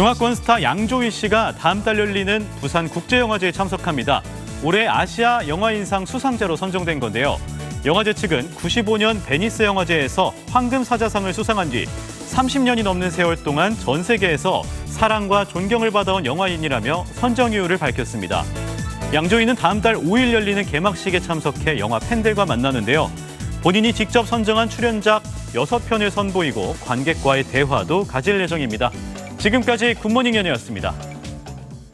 중화권 스타 양조위 씨가 다음 달 열리는 부산 국제영화제에 참석합니다. 올해 아시아 영화인상 수상자로 선정된 건데요. 영화제 측은 95년 베니스 영화제에서 황금 사자상을 수상한 뒤 30년이 넘는 세월 동안 전 세계에서 사랑과 존경을 받아온 영화인이라며 선정 이유를 밝혔습니다. 양조위는 다음 달 5일 열리는 개막식에 참석해 영화 팬들과 만나는데요. 본인이 직접 선정한 출연작 6편을 선보이고 관객과의 대화도 가질 예정입니다. 지금까지 굿모닝 연이었습니다.